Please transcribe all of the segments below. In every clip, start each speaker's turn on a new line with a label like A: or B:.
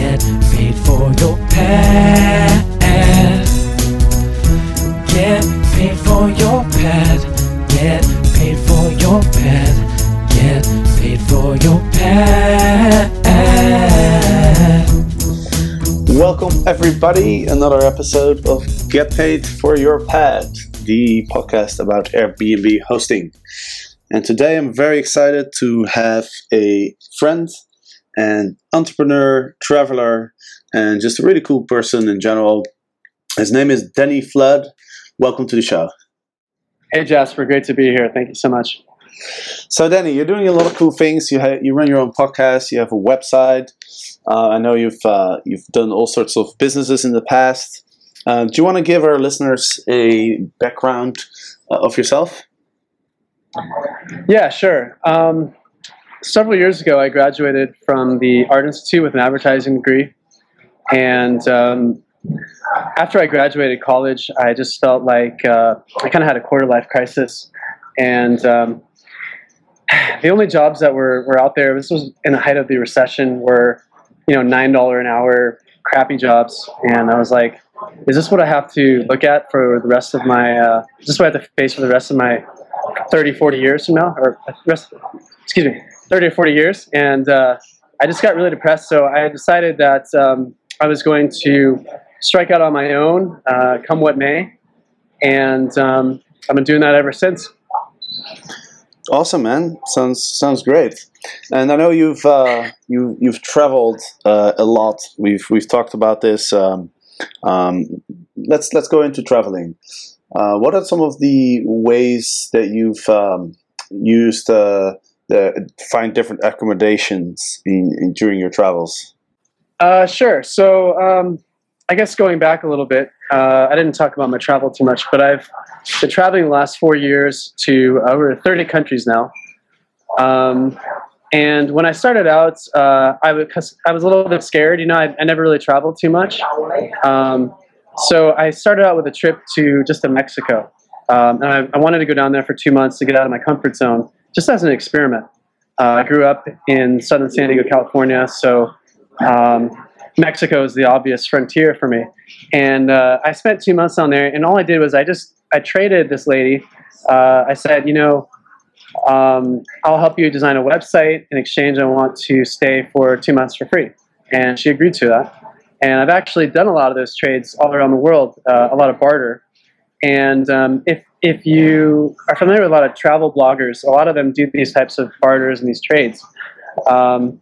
A: Get paid for your pad. Get paid for your pad. Get paid for your pad. Get paid for your pad.
B: Welcome, everybody. Another episode of Get Paid for Your Pad, the podcast about Airbnb hosting. And today I'm very excited to have a friend and entrepreneur, traveler, and just a really cool person in general. His name is Danny Flood. Welcome to the show.
C: Hey Jasper, great to be here. Thank you so much.
B: So, Danny, you're doing a lot of cool things. You ha- you run your own podcast. You have a website. Uh, I know you've uh, you've done all sorts of businesses in the past. Uh, do you want to give our listeners a background uh, of yourself?
C: Yeah, sure. Um, several years ago, I graduated from the Art Institute with an advertising degree, and um, after I graduated college, I just felt like uh, I kind of had a quarter life crisis, and um, the only jobs that were, were out there, this was in the height of the recession, were you know nine dollar an hour crappy jobs, and I was like, is this what I have to look at for the rest of my? Uh, is this what I have to face for the rest of my 30, 40 years from now, or rest, excuse me, 30 or 40 years? And uh, I just got really depressed, so I decided that um, I was going to strike out on my own, uh, come what may, and um, I've been doing that ever since.
B: Awesome, man. Sounds sounds great. And I know you've uh, you you've traveled uh, a lot. We've we've talked about this. Um, um, let's let's go into traveling. Uh, what are some of the ways that you've um, used uh, find different accommodations in, in during your travels?
C: Uh, sure. So um, I guess going back a little bit, uh, I didn't talk about my travel too much, but I've been traveling the last four years to over 30 countries now. Um, and when I started out, uh, I, was, I was a little bit scared. You know, I, I never really traveled too much. Um, so I started out with a trip to just to Mexico. Um, and I, I, wanted to go down there for two months to get out of my comfort zone, just as an experiment. Uh, I grew up in southern San Diego, California, so um, Mexico is the obvious frontier for me. And uh, I spent two months on there, and all I did was I just I traded this lady. Uh, I said, you know, um, I'll help you design a website. In exchange, I want to stay for two months for free. And she agreed to that. And I've actually done a lot of those trades all around the world, uh, a lot of barter. And um, if, if you are familiar with a lot of travel bloggers, a lot of them do these types of barters and these trades. Um,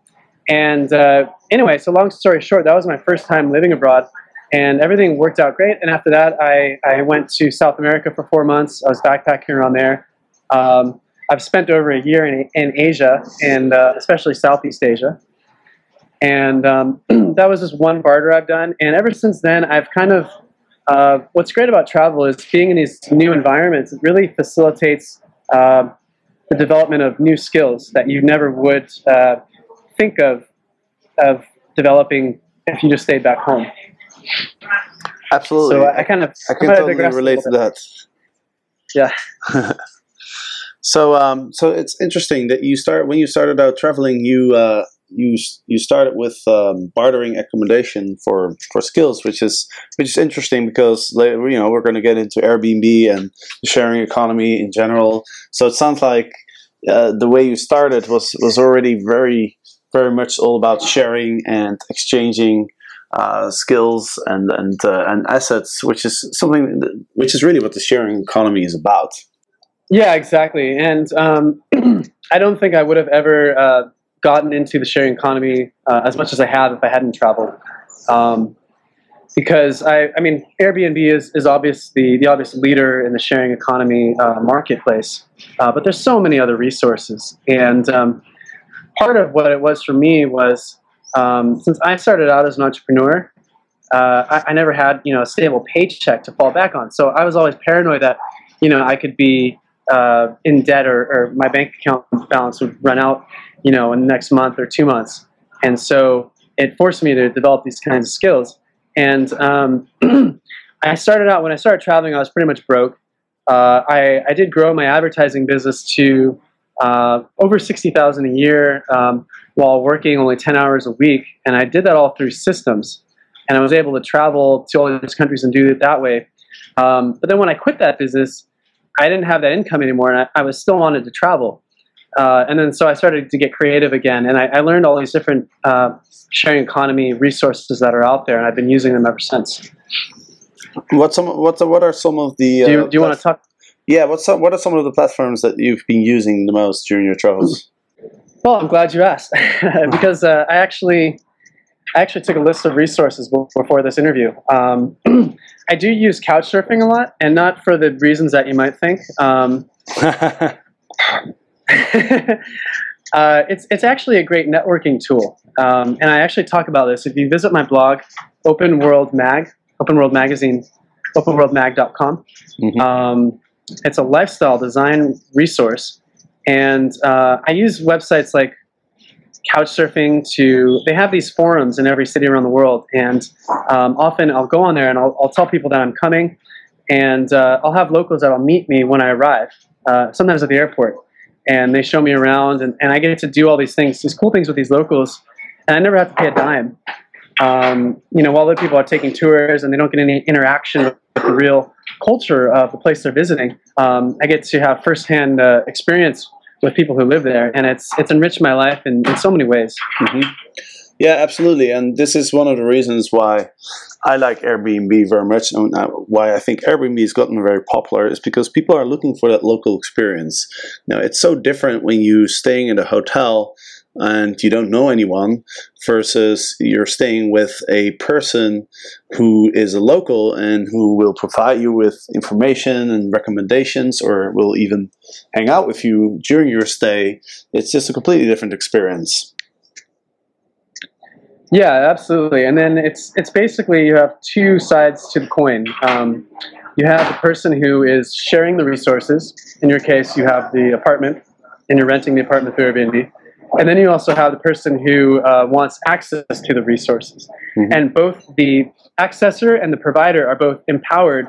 C: and uh, anyway, so long story short, that was my first time living abroad. And everything worked out great. And after that, I, I went to South America for four months. I was backpacking around there. Um, I've spent over a year in, in Asia, and uh, especially Southeast Asia. And um, that was just one barter I've done. And ever since then, I've kind of, uh, what's great about travel is being in these new environments, it really facilitates uh, the development of new skills that you never would uh, think of, of developing if you just stayed back home.
B: Absolutely.
C: So I, I kind of
B: I can totally relate to that.
C: Yeah.
B: so um, so it's interesting that you start when you started out traveling, you uh, you you started with um, bartering accommodation for for skills, which is which is interesting because later, you know we're going to get into Airbnb and the sharing economy in general. So it sounds like uh, the way you started was was already very very much all about sharing and exchanging uh, skills and and uh, and assets, which is something that, which is really what the sharing economy is about.
C: Yeah, exactly. And um, I don't think I would have ever uh, gotten into the sharing economy uh, as much as I have if I hadn't traveled. Um, because I, I mean, Airbnb is, is obviously the obvious leader in the sharing economy uh, marketplace, uh, but there's so many other resources. And um, part of what it was for me was um, since I started out as an entrepreneur, uh, I, I never had you know a stable paycheck to fall back on. So I was always paranoid that you know I could be uh, in debt or, or my bank account balance would run out you know in the next month or two months. And so it forced me to develop these kinds of skills. And um, I started out when I started traveling, I was pretty much broke. Uh, I, I did grow my advertising business to uh, over sixty thousand a year um, while working only ten hours a week, and I did that all through systems. And I was able to travel to all these countries and do it that way. Um, but then when I quit that business, I didn't have that income anymore, and I, I was still wanted to travel. Uh, and then so I started to get creative again, and I, I learned all these different uh, sharing economy resources that are out there, and I've been using them ever since.
B: What some what what are some of the
C: Do you,
B: uh,
C: do you want to talk?
B: yeah what's some, what are some of the platforms that you've been using the most during your travels?
C: Well, I'm glad you asked because uh, I actually I actually took a list of resources before this interview. Um, I do use Couchsurfing a lot, and not for the reasons that you might think. Um, uh, it's it's actually a great networking tool, um, and I actually talk about this. If you visit my blog, Open World Mag, Open World Magazine, openworldmag.com.
B: Mhm.
C: Um, it's a lifestyle design resource, and uh, I use websites like Couchsurfing to. They have these forums in every city around the world, and um, often I'll go on there and I'll, I'll tell people that I'm coming, and uh, I'll have locals that'll meet me when I arrive. Uh, sometimes at the airport, and they show me around, and, and I get to do all these things, these cool things with these locals, and I never have to pay a dime. Um, you know, while other people are taking tours and they don't get any interaction with the real culture of the place they're visiting, um, I get to have firsthand uh, experience with people who live there, and it's it's enriched my life in, in so many ways.
B: Yeah, absolutely. And this is one of the reasons why I like Airbnb very much and uh, why I think Airbnb has gotten very popular is because people are looking for that local experience. Now, it's so different when you're staying in a hotel and you don't know anyone versus you're staying with a person who is a local and who will provide you with information and recommendations or will even hang out with you during your stay. It's just a completely different experience.
C: Yeah, absolutely. And then it's it's basically you have two sides to the coin. Um, you have the person who is sharing the resources. In your case, you have the apartment, and you're renting the apartment through Airbnb. And then you also have the person who uh, wants access to the resources.
B: Mhm.
C: And both the accessor and the provider are both empowered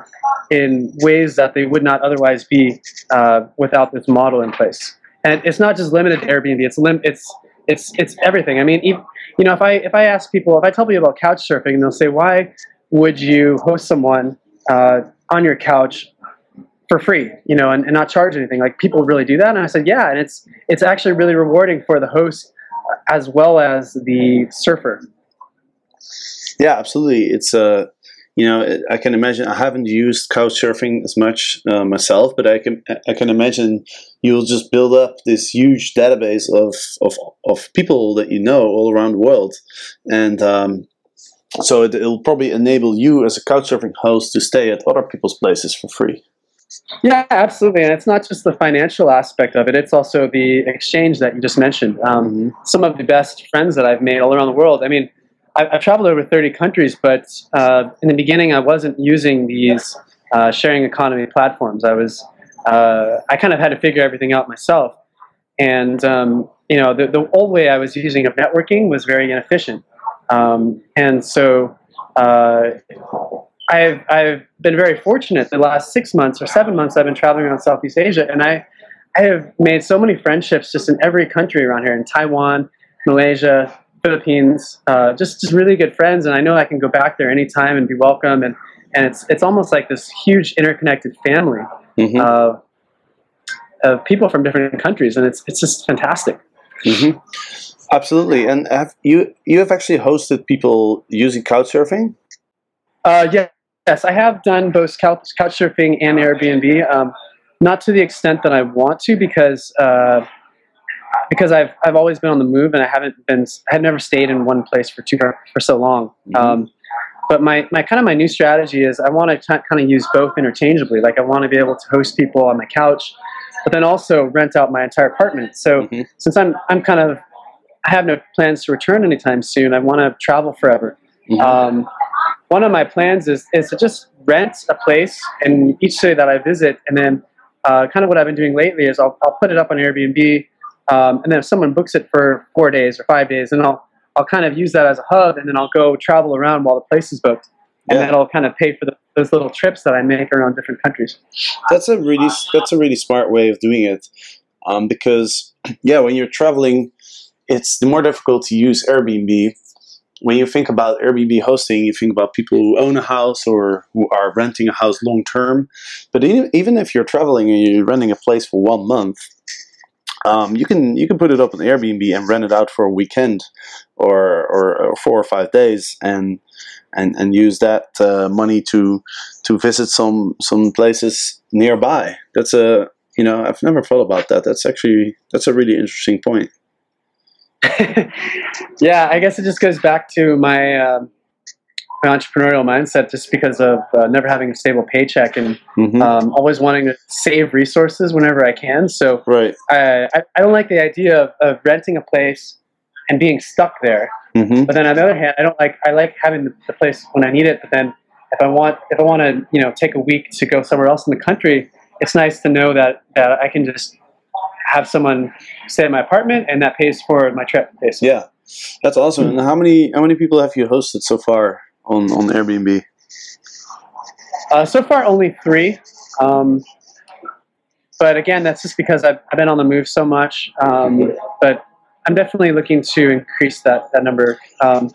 C: in ways that they would not otherwise be uh, without this model in place. And it's not just limited to Airbnb. It's lim- it's it's it's everything. I mean, even, you know, if I if I ask people, if I tell people about couch surfing, they'll say, "Why would you host someone uh, on your couch for free, you know, and, and not charge anything?" Like people really do that, and I said, "Yeah," and it's it's actually really rewarding for the host as well as the surfer.
B: Yeah, absolutely. It's uh, you know, I can imagine. I haven't used couchsurfing as much uh, myself, but I can I can imagine you'll just build up this huge database of of, of people that you know all around the world, and um, so it, it'll probably enable you as a couchsurfing host to stay at other people's places for free.
C: Yeah, absolutely, and it's not just the financial aspect of it; it's also the exchange that you just mentioned. Um, some of the best friends that I've made all around the world. I mean, I've traveled over 30 countries, but uh, in the beginning, I wasn't using these uh, sharing economy platforms. I was, uh, I kind of had to figure everything out myself. And um, you know, the, the old way I was using of networking was very inefficient. Um, and so uh, I've I've been very fortunate. The last six months or seven months, I've been traveling around Southeast Asia, and I I have made so many friendships just in every country around here in Taiwan, Malaysia, Philippines. Uh, just just really good friends, and I know I can go back there anytime and be welcome. And and it's it's almost like this huge interconnected family
B: Mhm.
C: of of people from different countries, and it's it's just fantastic.
B: hmm Absolutely, and have you you have actually hosted people using couchsurfing?
C: Uh, yeah, yes, I have done both couch, couchsurfing and Airbnb. Um, not to the extent that I want to, because uh, because I've I've always been on the move, and I haven't been I have never stayed in one place for too for so long.
B: Mhm.
C: Um, but my, my kind of my new strategy is I want to kind of use both interchangeably. Like I want to be able to host people on my couch, but then also rent out my entire apartment. So
B: Mhm.
C: since I'm I'm kind of I have no plans to return anytime soon. I want to travel forever.
B: Mhm.
C: Um, one of my plans is is to just rent a place in each city that I visit, and then uh, kind of what I've been doing lately is I'll, I'll put it up on Airbnb, um, and then if someone books it for four days or five days, then I'll I'll kind of use that as a hub, and then I'll go travel around while the place is booked, and
B: Yeah.
C: that'll kind of pay for the, those little trips that I make around different countries.
B: That's a really that's a really smart way of doing it, um, because yeah, when you're traveling, it's the more difficult to use Airbnb. When you think about Airbnb hosting, you think about people who own a house or who are renting a house long term. But even if you're traveling and you're renting a place for one month, um, you can you can put it up on Airbnb and rent it out for a weekend or or, or four or five days and and and use that uh, money to to visit some some places nearby. That's a you know I've never thought about that. That's actually that's a really interesting point.
C: yeah, I guess it just goes back to my, um my entrepreneurial mindset, just because of uh, never having a stable paycheck and
B: hmm
C: um, always wanting to save resources whenever I can. So
B: right.
C: I, I, don't like the idea of, of renting a place and being stuck there.
B: hmm
C: But then on the other hand, I don't like I like having the, the place when I need it. But then if I want if I want to you know take a week to go somewhere else in the country, it's nice to know that that I can just have someone stay at my apartment and that pays for my trip. Basically.
B: Yeah, that's awesome. And how many how many people have you hosted so far on on Airbnb?
C: Uh, so far, only three. Um, but again, that's just because I've, I've been on the move so much. Um, but I'm definitely looking to increase that, that number. Um,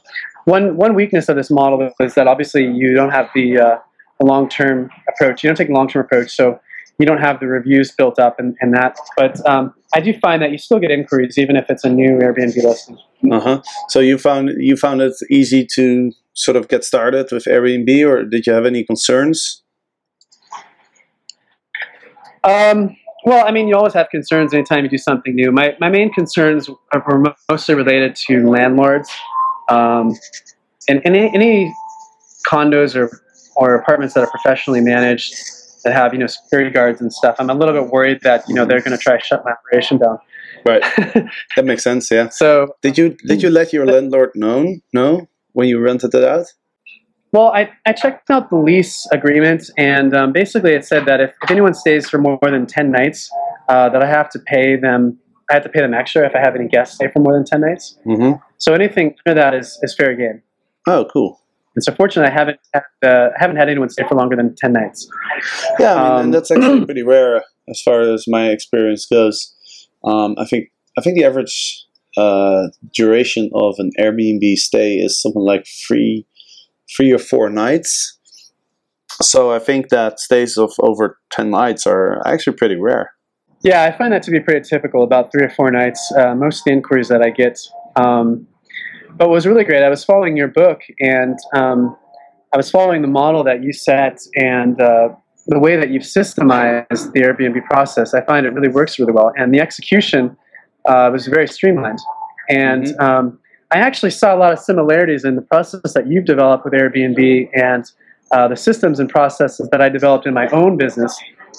C: one, one weakness of this model is that obviously you don't have the, uh, long term approach. You don't take a long term approach. So you don't have the reviews built up and, and that. But um, I do find that you still get inquiries, even if it's a new Airbnb listing.
B: Uh huh. So you found you found it easy to sort of get started with Airbnb, or did you have any concerns?
C: Um, well, I mean, you always have concerns anytime you do something new. My, my main concerns are were mostly related to landlords. Um, and any, any condos or, or apartments that are professionally managed that have, you know, security guards and stuff, I'm a little bit worried that, you know, they're going to try to shut my operation down.
B: Right. That makes sense. Yeah.
C: so,
B: Did you did you let your landlord know? No, when you rented it out.
C: well, I, I checked out the lease agreement, and um, basically it said that if, if anyone stays for more than 10 nights, uh, that I have to pay them, I have to pay them extra if I have any guests stay for more than 10 nights.
B: Mm-hmm.
C: So anything under that is, is fair game.
B: Oh, cool.
C: And so fortunately, I haven't had, uh, haven't had anyone stay for longer than 10 nights.
B: Yeah, I mean,
C: Um,
B: and that's actually pretty rare as far as my experience goes. Um, I think I think the average uh, duration of an Airbnb stay is something like three three or four nights. So I think that stays of over ten nights are actually pretty rare.
C: Yeah, I find that to be pretty typical, about three or four nights. Uh, most of the inquiries that I get. Um, but what was really great, I was following your book and um, I was following the model that you set and uh, the way that you've systemized the Airbnb process. I find it really works really well. And the execution uh, was very streamlined. And um, I actually saw a lot of similarities in the process that you've developed with Airbnb and uh, the systems and processes that I developed in my own business,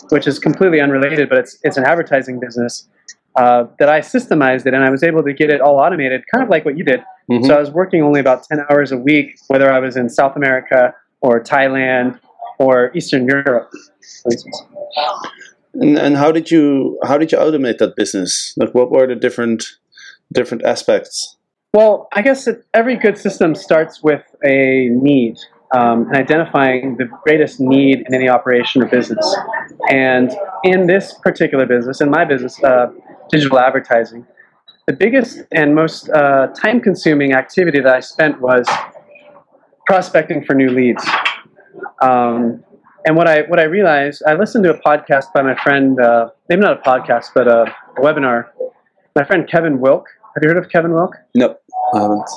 C: which is completely unrelated, but it's, it's an advertising business. Uh, that I systemized it and I was able to get it all automated, kind of like what you did.
B: Mhm.
C: So I was working only about 10 hours a week, whether I was in South America or Thailand or Eastern Europe, for instance.
B: And, and how did you how did you automate that business? Like, what were the different different aspects?
C: Well, I guess that every good system starts with a need um, and identifying the greatest need in any operation or business. And in this particular business, in my business, uh, digital advertising, the biggest and most uh, time consuming activity that I spent was prospecting for new leads. Um, and what I what I realized, I listened to a podcast by my friend, uh, maybe not a podcast, but a, a webinar. My friend Kevin Wilk. Have you heard of Kevin Wilk?
B: Nope, I haven't.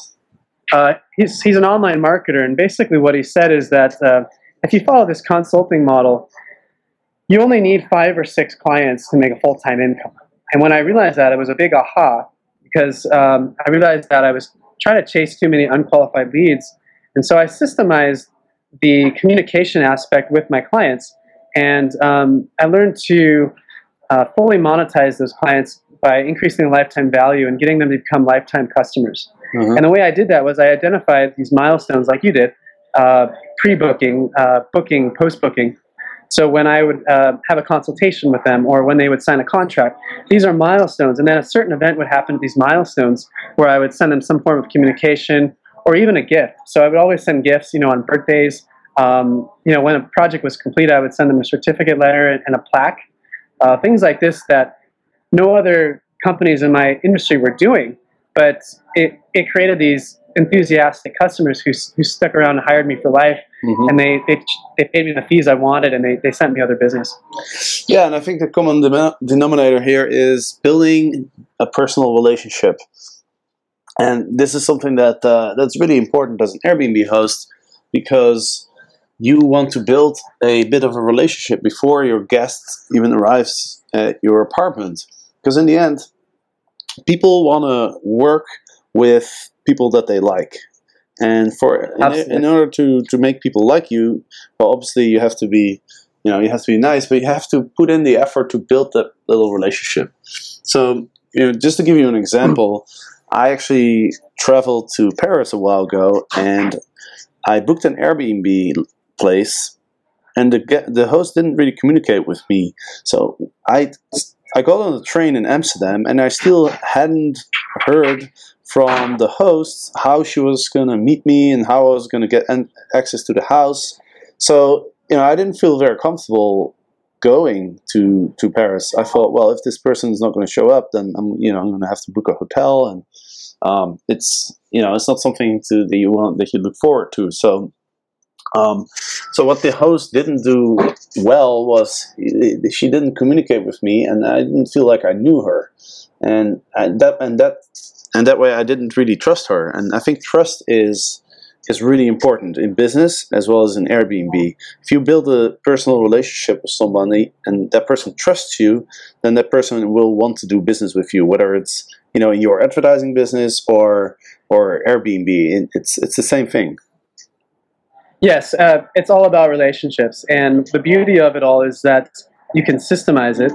C: Uh, he's he's an online marketer, and basically what he said is that uh, if you follow this consulting model, you only need five or six clients to make a full time income. And when I realized that, it was a big aha because um, I realized that I was trying to chase too many unqualified leads, and so I systemized the communication aspect with my clients, and um, I learned to uh, fully monetize those clients by increasing the lifetime value and getting them to become lifetime customers.
B: Uh-huh.
C: And the way I did that was I identified these milestones, like you did, uh, pre-booking, uh, booking, post-booking. So when I would uh, have a consultation with them, or when they would sign a contract, these are milestones, and then a certain event would happen at these milestones where I would send them some form of communication or even a gift. So I would always send gifts, you know, on birthdays. Um, you know, when a project was complete, I would send them a certificate letter and, and a plaque, uh, things like this that no other companies in my industry were doing. But it, it created these enthusiastic customers who, who stuck around and hired me for life.
B: Mhm.
C: And they, they, they paid me the fees I wanted and they, they sent me other business.
B: Yeah, and I think the common denominator here is building a personal relationship, and this is something that uh, that's really important as an Airbnb host because you want to build a bit of a relationship before your guest even arrives at your apartment. Because in the end, people want to work with people that they like. And for in, in order to, to make people like you, well, obviously you have to be you know you have to be nice but you have to put in the effort to build that little relationship so you know just to give you an example i actually traveled to paris a while ago and i booked an airbnb place and the the host didn't really communicate with me. So i i got on the train in amsterdam and i still hadn't heard from the host how she was going to meet me and how i was going to get access to the house. So you know, I didn't feel very comfortable going to to Paris. I thought, well, if this person is not going to show up, then I'm you know I'm going to have to book a hotel, and um, it's you know it's not something to, that you want that you look forward to. So. Um, so what the host didn't do well was i- she didn't communicate with me, and I didn't feel like I knew her, and, and that and that and that way I didn't really trust her. And I think trust is is really important in business as well as in Airbnb. If you build a personal relationship with somebody and that person trusts you, then that person will want to do business with you, whether it's you know in your advertising business or or Airbnb. It's it's the same thing.
C: Yes, uh, it's all about relationships, and the beauty of it all is that you can systemize it,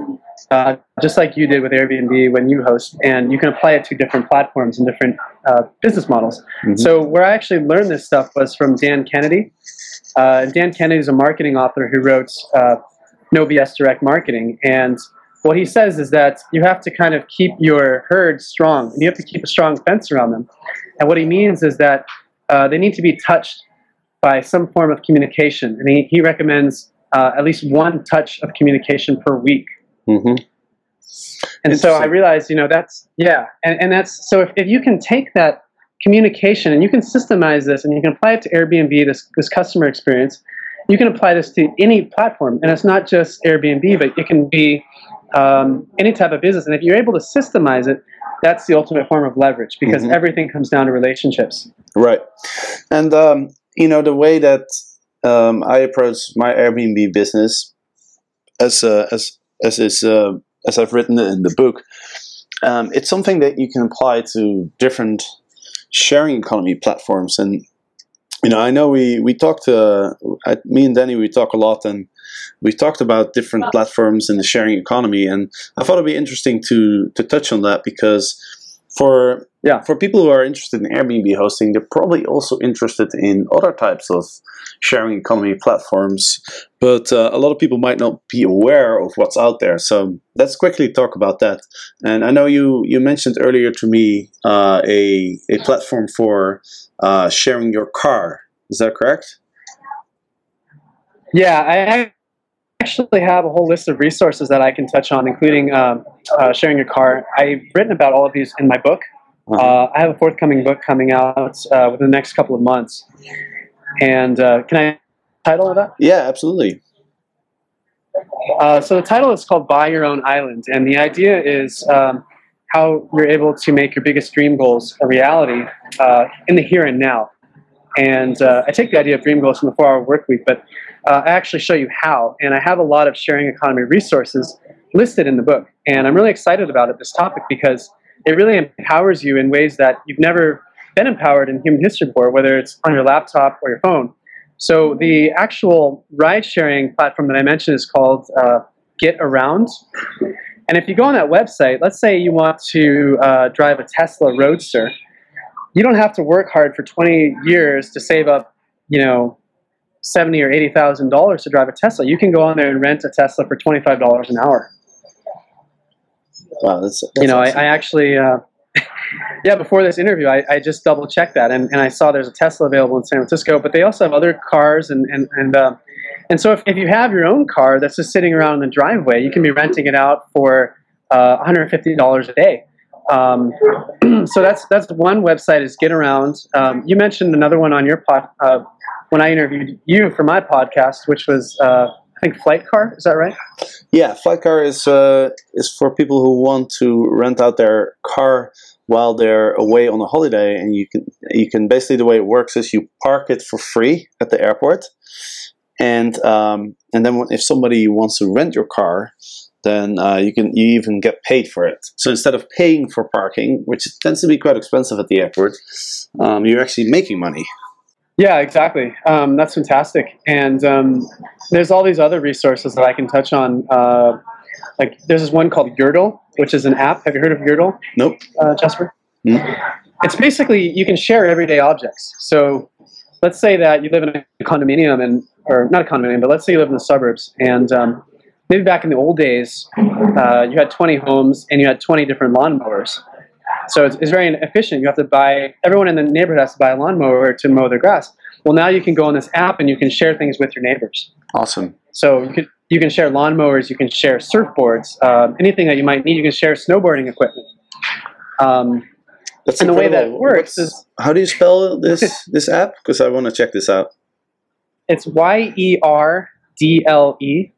C: uh, just like you did with Airbnb when you host, and you can apply it to different platforms and different uh, business models.
B: Mhm.
C: So, where I actually learned this stuff was from Dan Kennedy. Uh, Dan Kennedy is a marketing author who wrote uh, No BS Direct Marketing, and what he says is that you have to kind of keep your herd strong, and you have to keep a strong fence around them. And what he means is that uh, they need to be touched by some form of communication. And he, he recommends uh, at least one touch of communication per week.
B: Hmm
C: And so I realized, you know, that's, yeah. And, and that's, so if, if you can take that communication and you can systemize this and you can apply it to Airbnb, this, this customer experience, you can apply this to any platform. And it's not just Airbnb, but it can be um, any type of business. And if you're able to systemize it, that's the ultimate form of leverage because
B: Mhm.
C: everything comes down to relationships.
B: Right, and um, you know the way that um, I approach my Airbnb business, as uh, as as is uh, as I've written it in the book, um, it's something that you can apply to different sharing economy platforms. And you know, I know we we talked. Uh, I, me and Danny, we talk a lot, and we talked about different platforms in the sharing economy. And I thought it'd be interesting to to touch on that because for
C: Yeah.
B: for people who are interested in Airbnb hosting, they're probably also interested in other types of sharing economy platforms. But uh, a lot of people might not be aware of what's out there. So let's quickly talk about that. And I know you you mentioned earlier to me uh, a a platform for uh, sharing your car. Is that correct?
C: Yeah, I actually have a whole list of resources that I can touch on, including um, uh, sharing your car. I've written about all of these in my book.
B: Uh-huh.
C: Uh, I have a forthcoming book coming out uh, within the next couple of months. And uh, can I title of that?
B: Yeah, absolutely.
C: Uh, so the title is called Buy Your Own Island, and the idea is um, how you're able to make your biggest dream goals a reality uh, in the here and now. And uh, I take the idea of dream goals from the four-hour work week, but uh, I actually show you how. And I have a lot of sharing economy resources listed in the book, and I'm really excited about it, this topic, because it really empowers you in ways that you've never been empowered in human history before, whether it's on your laptop or your phone. So the actual ride-sharing platform that I mentioned is called uh, Getaround. And if you go on that website, let's say you want to uh, drive a Tesla Roadster, you don't have to work hard for 20 years to save up you know, seventy or eighty thousand dollars to drive a Tesla. You can go on there and rent a Tesla for twenty five dollars an hour.
B: Wow, that's, that's
C: you know. I, I actually, uh, yeah, before this interview, I, I just double checked that, and, and I saw there's a Tesla available in San Francisco, but they also have other cars, and and and uh, and so if, if you have your own car that's just sitting around in the driveway, you can be renting it out for uh, 150 dollars a day. Um, so that's that's one website is Getaround. Um, you mentioned another one on your pod uh, when I interviewed you for my podcast, which was uh, I think FlightCar. Is that right?
B: Yeah, FlightCar is uh, is for people who want to rent out their car while they're away on a holiday, and you can you can basically the way it works is you park it for free at the airport, and um, and then if somebody wants to rent your car, then uh, you can you even get paid for it. So instead of paying for parking, which tends to be quite expensive at the airport, um, you're actually making money.
C: Yeah, exactly. Um, that's fantastic. And um, there's all these other resources that I can touch on. Uh, like there's this one called Yerdle, which is an app. Have you heard of Yerdle,
B: Nope.
C: uh, Jasper?
B: Hmm.
C: It's basically you can share everyday objects. So let's say that you live in a condominium and or not a condominium, but let's say you live in the suburbs and um, maybe back in the old days uh, you had 20 homes and you had 20 different lawnmowers. So it's, it's very inefficient. You have to buy everyone in the neighborhood has to buy a lawnmower to mow their grass. Well, now you can go on this app and you can share things with your neighbors.
B: Awesome.
C: So you could you can share lawnmowers, you can share surfboards, um, anything that you might need. You can share snowboarding equipment. Um,
B: That's
C: And the way that works
B: What's-
C: is-
B: how do you spell this this app? Because I want to check this out.
C: it's Y E R D L E.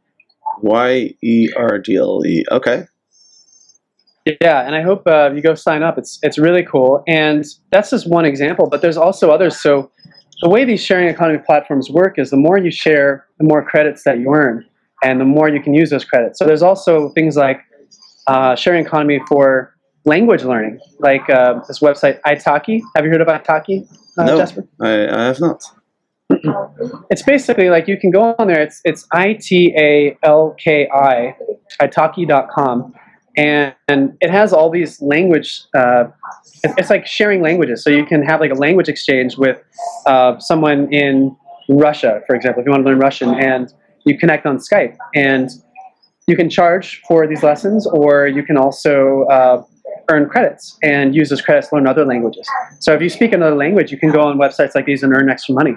B: Y E R D L E. Okay.
C: Yeah, and I hope uh, you go sign up. It's it's really cool, and that's just one example. But there's also others. So the way these sharing economy platforms work is the more you share, the more credits that you earn, and the more you can use those credits. So there's also things like uh, sharing economy for language learning, like uh, this website Italki. Have you heard of Italki, uh,
B: No.
C: Jasper?
B: I, I have not.
C: It's basically like you can go on there. It's it's I T A L K I, italki.com, and, and it has all these language. Uh, it's like sharing languages. So you can have like a language exchange with uh, someone in Russia, for example, if you want to learn Russian, and you connect on Skype, and you can charge for these lessons, or you can also uh, earn credits and use those credits to learn other languages. So if you speak another language, you can go on websites like these and earn extra money.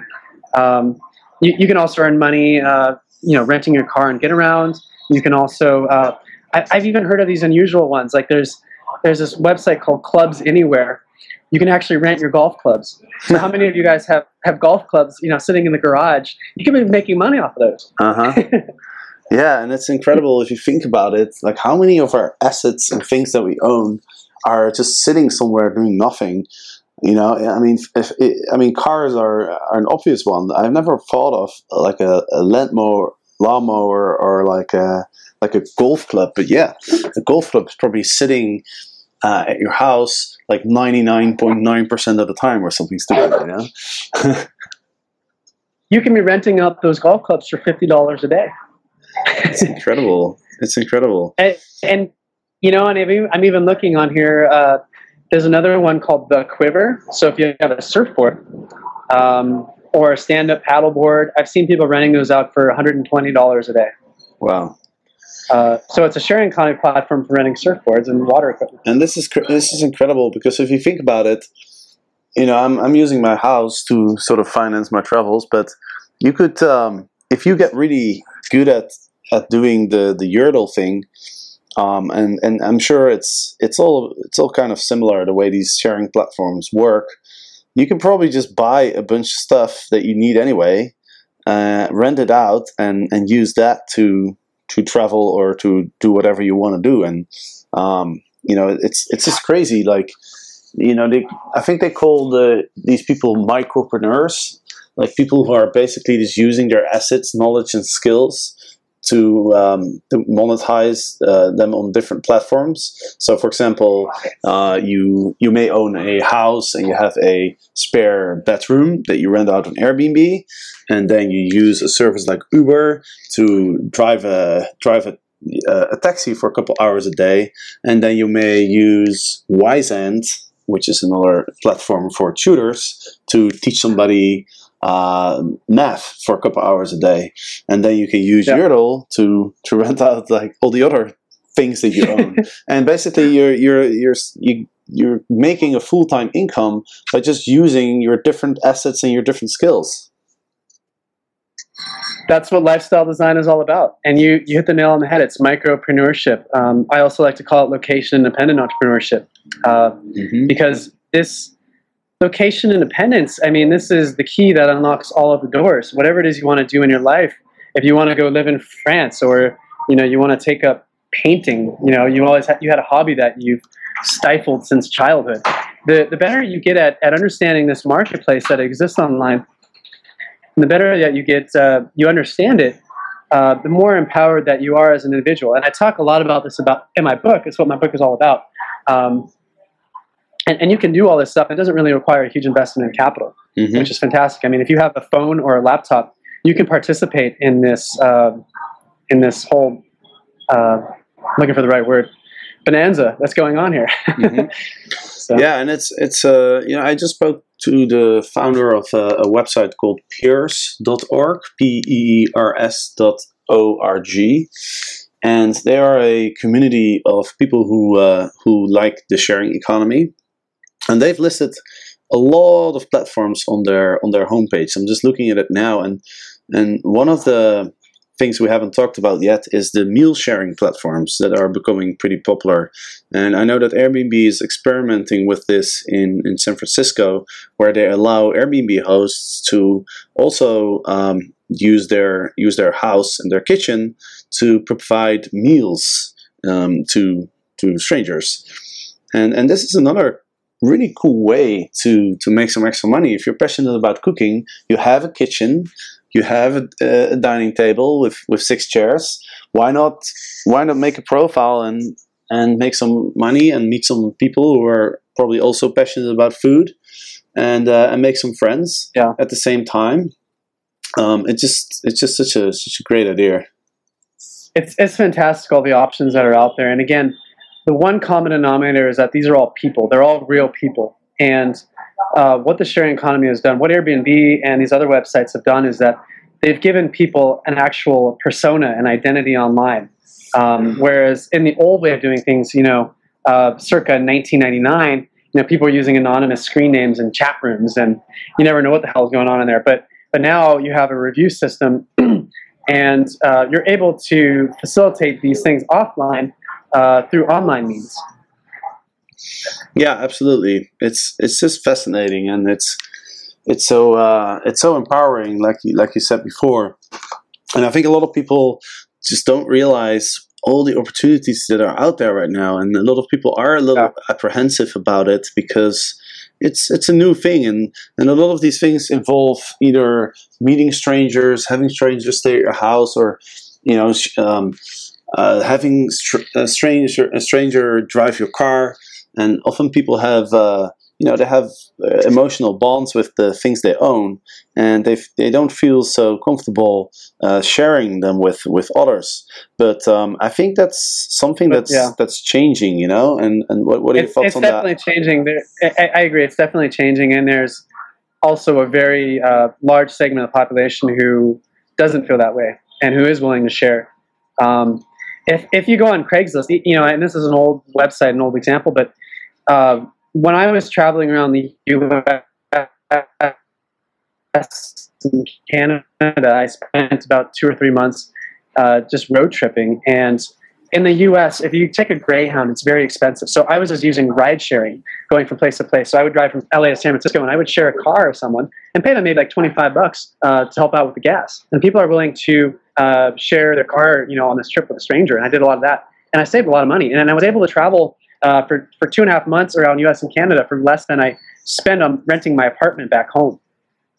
C: Um, you, you can also earn money, uh, you know, renting your car and get around. You can also, uh, I, I've even heard of these unusual ones. Like there's there's this website called Clubs Anywhere. You can actually rent your golf clubs. So how many of you guys have have golf clubs, you know, sitting in the garage? You can be making money off of those.
B: Uh huh. yeah, and it's incredible if you think about it. Like, how many of our assets and things that we own are just sitting somewhere doing nothing? You know, I mean, if, I mean, cars are, are an obvious one. I've never thought of like a, a lawnmower, lawnmower, or like a like a golf club. But yeah, a golf club is probably sitting uh, at your house like ninety nine point nine percent of the time, or something stupid. You know.
C: You can be renting out those golf clubs for fifty dollars a day.
B: it's incredible. It's incredible.
C: and, and you know, and I'm even, I'm even looking on here. Uh, there's another one called the Quiver. So if you have a surfboard um, or a stand-up paddleboard, I've seen people renting those out for 120 dollars a day.
B: Wow.
C: Uh, so it's a sharing economy platform for renting surfboards and water equipment.
B: and this is cr- this is incredible because if you think about it, you know, I'm I'm using my house to sort of finance my travels, but you could um, if you get really good at at doing the the Yerdle thing, um, and and I'm sure it's it's all it's all kind of similar the way these sharing platforms work. You can probably just buy a bunch of stuff that you need anyway, uh, rent it out, and and use that to to travel or to do whatever you want to do, and um, you know, it's it's just crazy. Like, you know, they I think they call the these people micropreneurs, like people who are basically just using their assets, knowledge, and skills to, um, to monetize uh, them on different platforms. So, for example, uh, you you may own a house and you have a spare bedroom that you rent out on Airbnb, and then you use a service like Uber to drive a drive a a taxi for a couple hours a day, and then you may use Wyzant, which is another platform for tutors, to teach somebody uh, math for a couple hours a day, and then you can use
C: Yeah.
B: Yerdle to to rent out like all the other things that you own, and basically you're you're you're you, you're making a full time income by just using your different assets and your different skills.
C: That's what lifestyle design is all about. And you, you hit the nail on the head. It's micropreneurship. Um, I also like to call it location independent entrepreneurship uh, because this location independence, I mean, this is the key that unlocks all of the doors. Whatever it is you want to do in your life, if you want to go live in France or, you know, you want to take up painting, you know, you always had, you had a hobby that you've stifled since childhood. The, the better you get at, at understanding this marketplace that exists online, the better that you get, uh, you understand it, uh, the more empowered that you are as an individual. And I talk a lot about this about in my book. It's what my book is all about. Um, and, and you can do all this stuff. It doesn't really require a huge investment in capital,
B: Mhm.
C: which is fantastic. I mean, if you have a phone or a laptop, you can participate in this uh, in this whole uh, looking for the right word bonanza that's going on here.
B: Mhm.
C: so,
B: Yeah, and it's it's uh you know I just spoke to the founder of a, a website called Peers.org, P E E R S dot O R G, and they are a community of people who uh, who like the sharing economy, and they've listed a lot of platforms on their on their homepage. I'm just looking at it now, and and one of the things we haven't talked about yet is the meal sharing platforms that are becoming pretty popular. And I know that Airbnb is experimenting with this in, in San Francisco, where they allow Airbnb hosts to also um, use their use their house and their kitchen to provide meals um, to to strangers. And and this is another really cool way to to make some extra money. If you're passionate about cooking, you have a kitchen, you have a, a dining table with with six chairs. Why not why not make a profile and and make some money and meet some people who are probably also passionate about food and uh, and make some friends
C: Yeah.
B: at the same time. Um, it just it's just such a such a great idea.
C: it's it's fantastic all the options that are out there and again the one common denominator is that these are all people. They're all real people. And uh, what the sharing economy has done what airbnb and these other websites have done is that they've given people an actual persona and identity online. Um, whereas in the old way of doing things you know uh, circa 1999 you know people were using anonymous screen names in chat rooms and you never know what the hell is going on in there. But but now you have a review system and uh, you're able to facilitate these things offline uh, through online means.
B: Yeah, absolutely. It's it's just fascinating, and it's it's so uh, it's so empowering, like you, like you said before. And I think a lot of people just don't realize all the opportunities that are out there right now, and a lot of people are a little apprehensive about it because it's it's a new thing, and and a lot of these things involve either meeting strangers, having strangers stay at your house, or you know. Um, uh, having str- a stranger a stranger drive your car, and often people have uh, you know they have uh, emotional bonds with the things they own, and they f- they don't feel so comfortable uh, sharing them with with others. But um, I think that's something that's
C: yeah.
B: that's changing, you know. And and what what are your
C: It's,
B: thoughts
C: it's
B: on
C: definitely
B: that?
C: changing. There, I, I agree. It's definitely changing, and there's also a very uh, large segment of the population who doesn't feel that way and who is willing to share. Um, if if you go on Craigslist, you know, and this is an old website, an old example, but uh, when I was traveling around the U.S. and Canada, I spent about two or three months uh, just road tripping. And in the U.S., if you take a Greyhound, it's very expensive. So I was just using ride sharing, going from place to place. So I would drive from LA to San Francisco, and I would share a car with someone and pay them maybe like twenty five bucks uh, to help out with the gas. And people are willing to uh, share their car, you know, on this trip with a stranger. And I did a lot of that, and I saved a lot of money. And I was able to travel uh, for for two and a half months around U.S. and Canada for less than I spend on renting my apartment back home,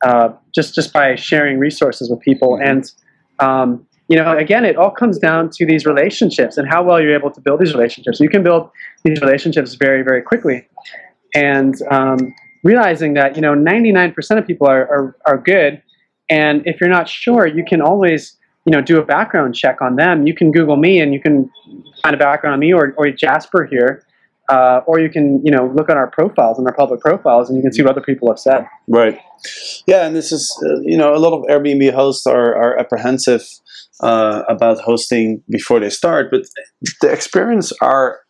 C: uh, just just by sharing resources with people.
B: Mhm.
C: And um, you know, again, it all comes down to these relationships and how well you're able to build these relationships. You can build these relationships very, very quickly, and um, realizing that you know 99% of people are, are are good, and if you're not sure, you can always you know do a background check on them. You can Google me and you can find a background on me or or Jasper here. Uh, or you can you know look on our profiles and our public profiles and you can see what other people have said.
B: Right. Yeah, and this is uh, you know a lot of Airbnb hosts are are apprehensive uh, about hosting before they start, but the experience are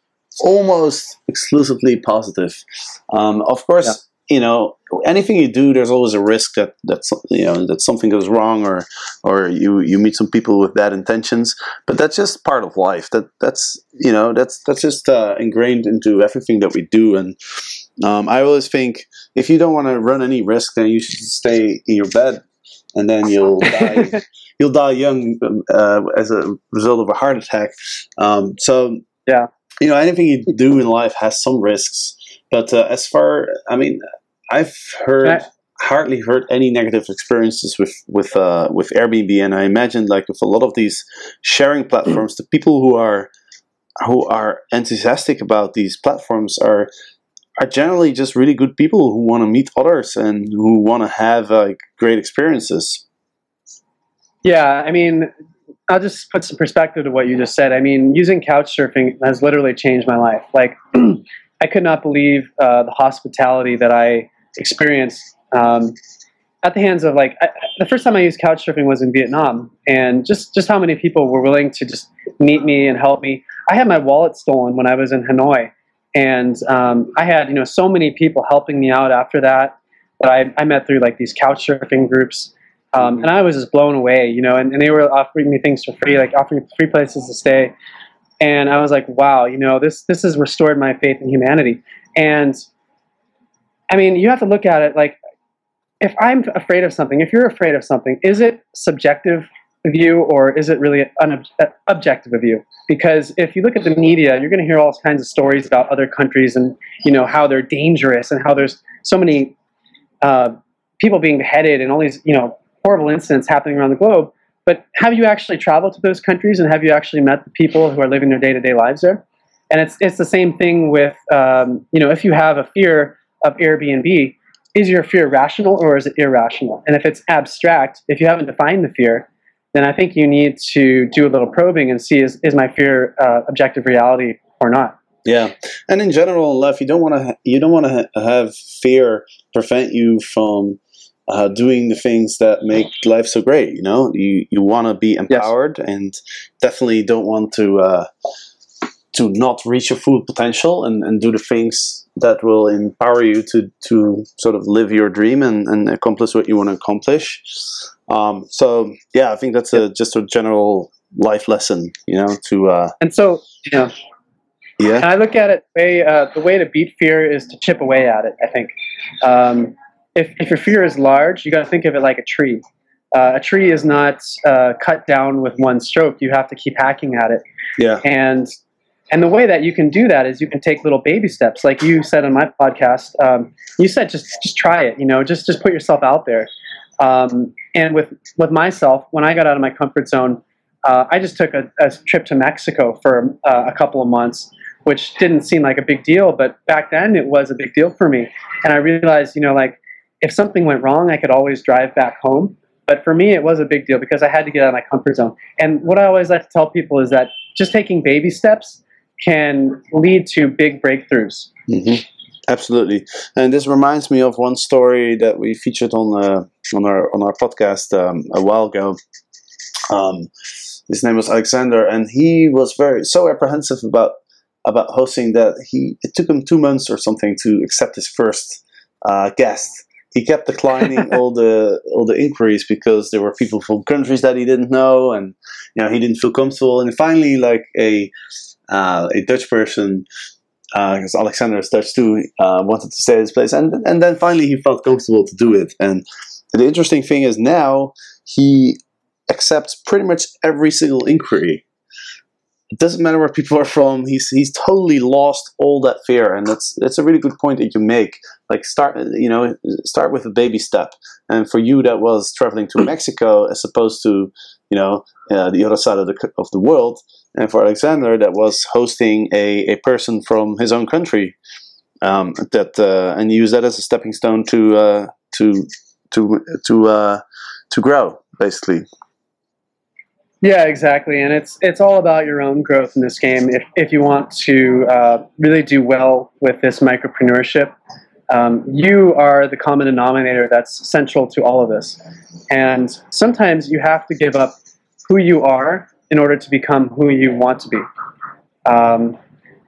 B: almost exclusively positive. Um, of course,
C: Yeah.
B: You know anything you do, there's always a risk that that some- you know that something goes wrong or or you you meet some people with bad intentions. But that's just part of life. That that's you know that's that's just uh, ingrained into everything that we do. And um, I always think if you don't want to run any risk, then you should stay in your bed, and then you'll die. You'll die young um, uh, as a result of a heart attack. Um, so
C: Yeah.
B: you know anything you do in life has some risks. But uh, as far, I mean, I've heard
C: I-
B: hardly heard any negative experiences with with uh, with Airbnb, and I imagine like with a lot of these sharing platforms, the people who are who are enthusiastic about these platforms are are generally just really good people who want to meet others and who want to have like great experiences.
C: Yeah, I mean, I'll just put some perspective to what you just said. I mean, using couch surfing has literally changed my life. Like, I could not believe uh, the hospitality that I experienced um, at the hands of like I, the first time I used couch surfing was in Vietnam, and just just how many people were willing to just meet me and help me. I had my wallet stolen when I was in Hanoi, and um, I had you know so many people helping me out after that that I, I met through like these couch surfing groups. Um, and I was just blown away, you know, and, and they were offering me things for free, like offering free places to stay. And I was like, wow, you know, this this has restored my faith in humanity. And I mean, you have to look at it like if I'm afraid of something, if you're afraid of something, is it subjective you or is it really an objective you? Because if you look at the media, you're going to hear all kinds of stories about other countries and you know how they're dangerous and how there's so many uh, people being beheaded and all these you know horrible incidents happening around the globe. But have you actually traveled to those countries and have you actually met the people who are living their day-to-day lives there? And it's it's the same thing with um, you know if you have a fear of Airbnb, is your fear rational or is it irrational? And if it's abstract, if you haven't defined the fear, then I think you need to do a little probing and see is is my fear uh, objective reality or not.
B: Yeah, and in general in life, you don't want to ha- you don't want to ha- have fear prevent you from uh, doing the things that make life so great. You know, you you want to be empowered, and definitely don't want to uh, to not reach your full potential and, and do the things that will empower you to to sort of live your dream and, and accomplish what you want to accomplish. Um, so yeah, I think that's a just a general life lesson. You know, to uh,
C: And so you know,
B: yeah.
C: And I look at it way, uh, the way to beat fear is to chip away at it. I think um, if if your fear is large, you got to think of it like a tree. Uh, a tree is not uh, cut down with one stroke. You have to keep hacking at it,
B: Yeah.
C: and and the way that you can do that is you can take little baby steps, like you said on my podcast. Um, you said just just try it. You know, just just put yourself out there. Um, and with with myself, when I got out of my comfort zone, uh, I just took a, a trip to Mexico for uh, a couple of months, which didn't seem like a big deal, but back then it was a big deal for me. And I realized, you know, like if something went wrong, I could always drive back home. But for me, it was a big deal because I had to get out of my comfort zone. And what I always like to tell people is that just taking baby steps can lead to big breakthroughs.
B: hmm Absolutely, and this reminds me of one story that we featured on uh, on our on our podcast um, a while ago. Um, his name was Alexander, and he was very so apprehensive about about hosting that he it took him two months or something to accept his first uh, guest. He kept declining all the all the inquiries because there were people from countries that he didn't know, and you know he didn't feel comfortable. And finally, like a uh, a Dutch person because Alexander is Dutch too, uh, wanted to stay at his place, and and then finally he felt comfortable to do it. And the interesting thing is now he accepts pretty much every single inquiry. It doesn't matter where people are from. He's he's totally lost all that fear, and that's that's a really good point that you make. Like start you know start with a baby step, and for you that was traveling to Mexico as opposed to you know uh, the other side of the of the world. And for Alexander, that was hosting a, a person from his own country. Um, that uh, and use that as a stepping stone to uh, to to to uh, to grow, basically.
C: Yeah, exactly, and it's it's all about your own growth in this game. If if you want to uh, really do well with this micropreneurship, um, you are the common denominator that's central to all of this. And sometimes you have to give up who you are in order to become who you want to be. Um,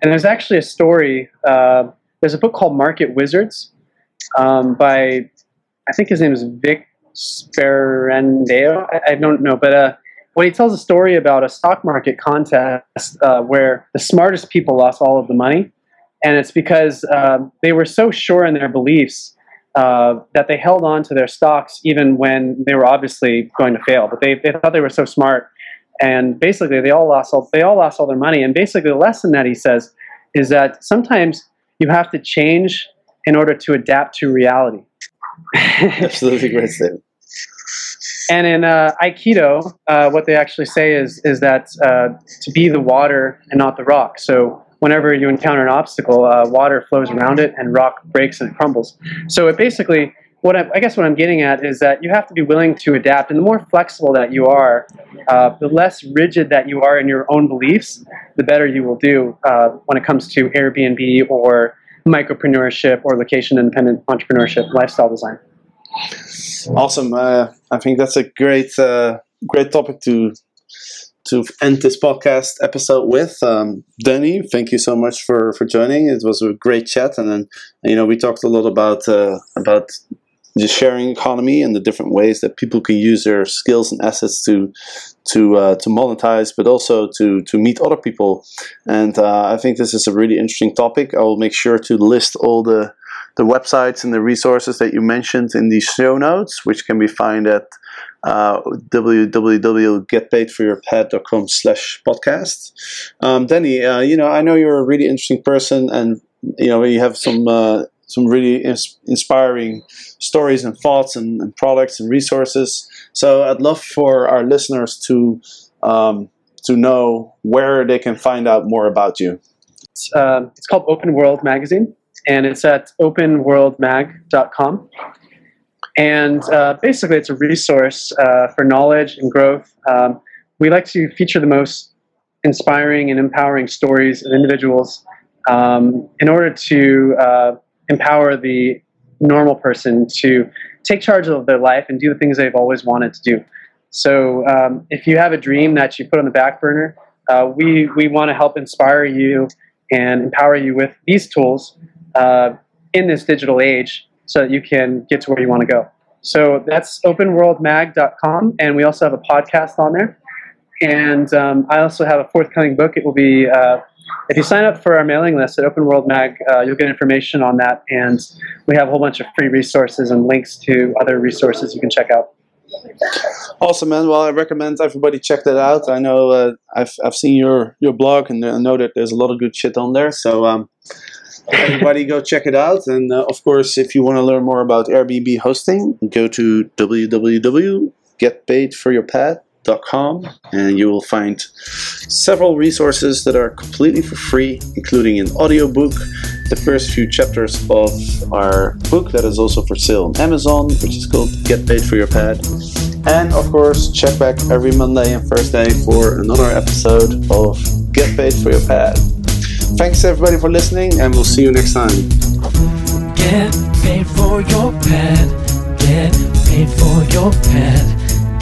C: and there's actually a story. Uh, there's a book called Market Wizards um, by I think his name is Vic Sperandeo. I, I don't know, but uh, when he tells a story about a stock market contest uh, where the smartest people lost all of the money, and it's because uh, they were so sure in their beliefs uh, that they held on to their stocks even when they were obviously going to fail. But they, they thought they were so smart, and basically they all lost all, they all lost all their money. And basically the lesson that he says is that sometimes you have to change in order to adapt to reality.
B: Absolutely great statement.
C: And in uh, Aikido, uh, what they actually say is is that uh, to be the water and not the rock. So whenever you encounter an obstacle, uh, water flows around it and rock breaks and crumbles. So it basically, what I, I, guess what I'm getting at is that you have to be willing to adapt. And the more flexible that you are, uh, the less rigid that you are in your own beliefs, the better you will do uh, when it comes to Airbnb or micropreneurship or location independent entrepreneurship, lifestyle design.
B: Awesome. Uh, I think that's a great, uh, great topic to to end this podcast episode with. Um, Danny, thank you so much for for joining. It was a great chat, and then you know we talked a lot about uh, about the sharing economy and the different ways that people can use their skills and assets to to uh, to monetize, but also to to meet other people. And uh, I think this is a really interesting topic. I will make sure to list all the the websites and the resources that you mentioned in the show notes, which can be found at uh, www.getpaidforyourpad.com slash podcast. Um, Danny, uh, you know, I know you're a really interesting person and, you know, you have some, uh, some really ins- inspiring stories and thoughts and, and, products and resources. So I'd love for our listeners to, um, to know where they can find out more about you.
C: It's, uh, it's called Open World Magazine and it's at openworldmag.com. And uh, basically, it's a resource uh, for knowledge and growth. Um, we like to feature the most inspiring and empowering stories of individuals um, in order to uh, empower the normal person to take charge of their life and do the things they've always wanted to do. So, um, if you have a dream that you put on the back burner, uh, we, we want to help inspire you and empower you with these tools uh, in this digital age so that you can get to where you want to go. So that's openworldmag.com, and we also have a podcast on there. And um, I also have a forthcoming book. It will be, uh, if you sign up for our mailing list at Open World Mag, uh, you'll get information on that. And we have a whole bunch of free resources and links to other resources you can check out.
B: Awesome, man. Well, I recommend everybody check that out. I know uh, I've, I've seen your, your blog and I know that there's a lot of good shit on there. So um, everybody go check it out. And uh, of course, if you want to learn more about Airbnb hosting, go to www.getpaidforyourpad.com and you will find several resources that are completely for free, including an audiobook, the first few chapters of our book that is also for sale on Amazon, which is called Get Paid for Your Pad. And of course, check back every Monday and Thursday for another episode of Get Paid for Your Pad. Thanks everybody for listening, and we'll see you next time.
A: Get paid for your pad. Get paid for your pad.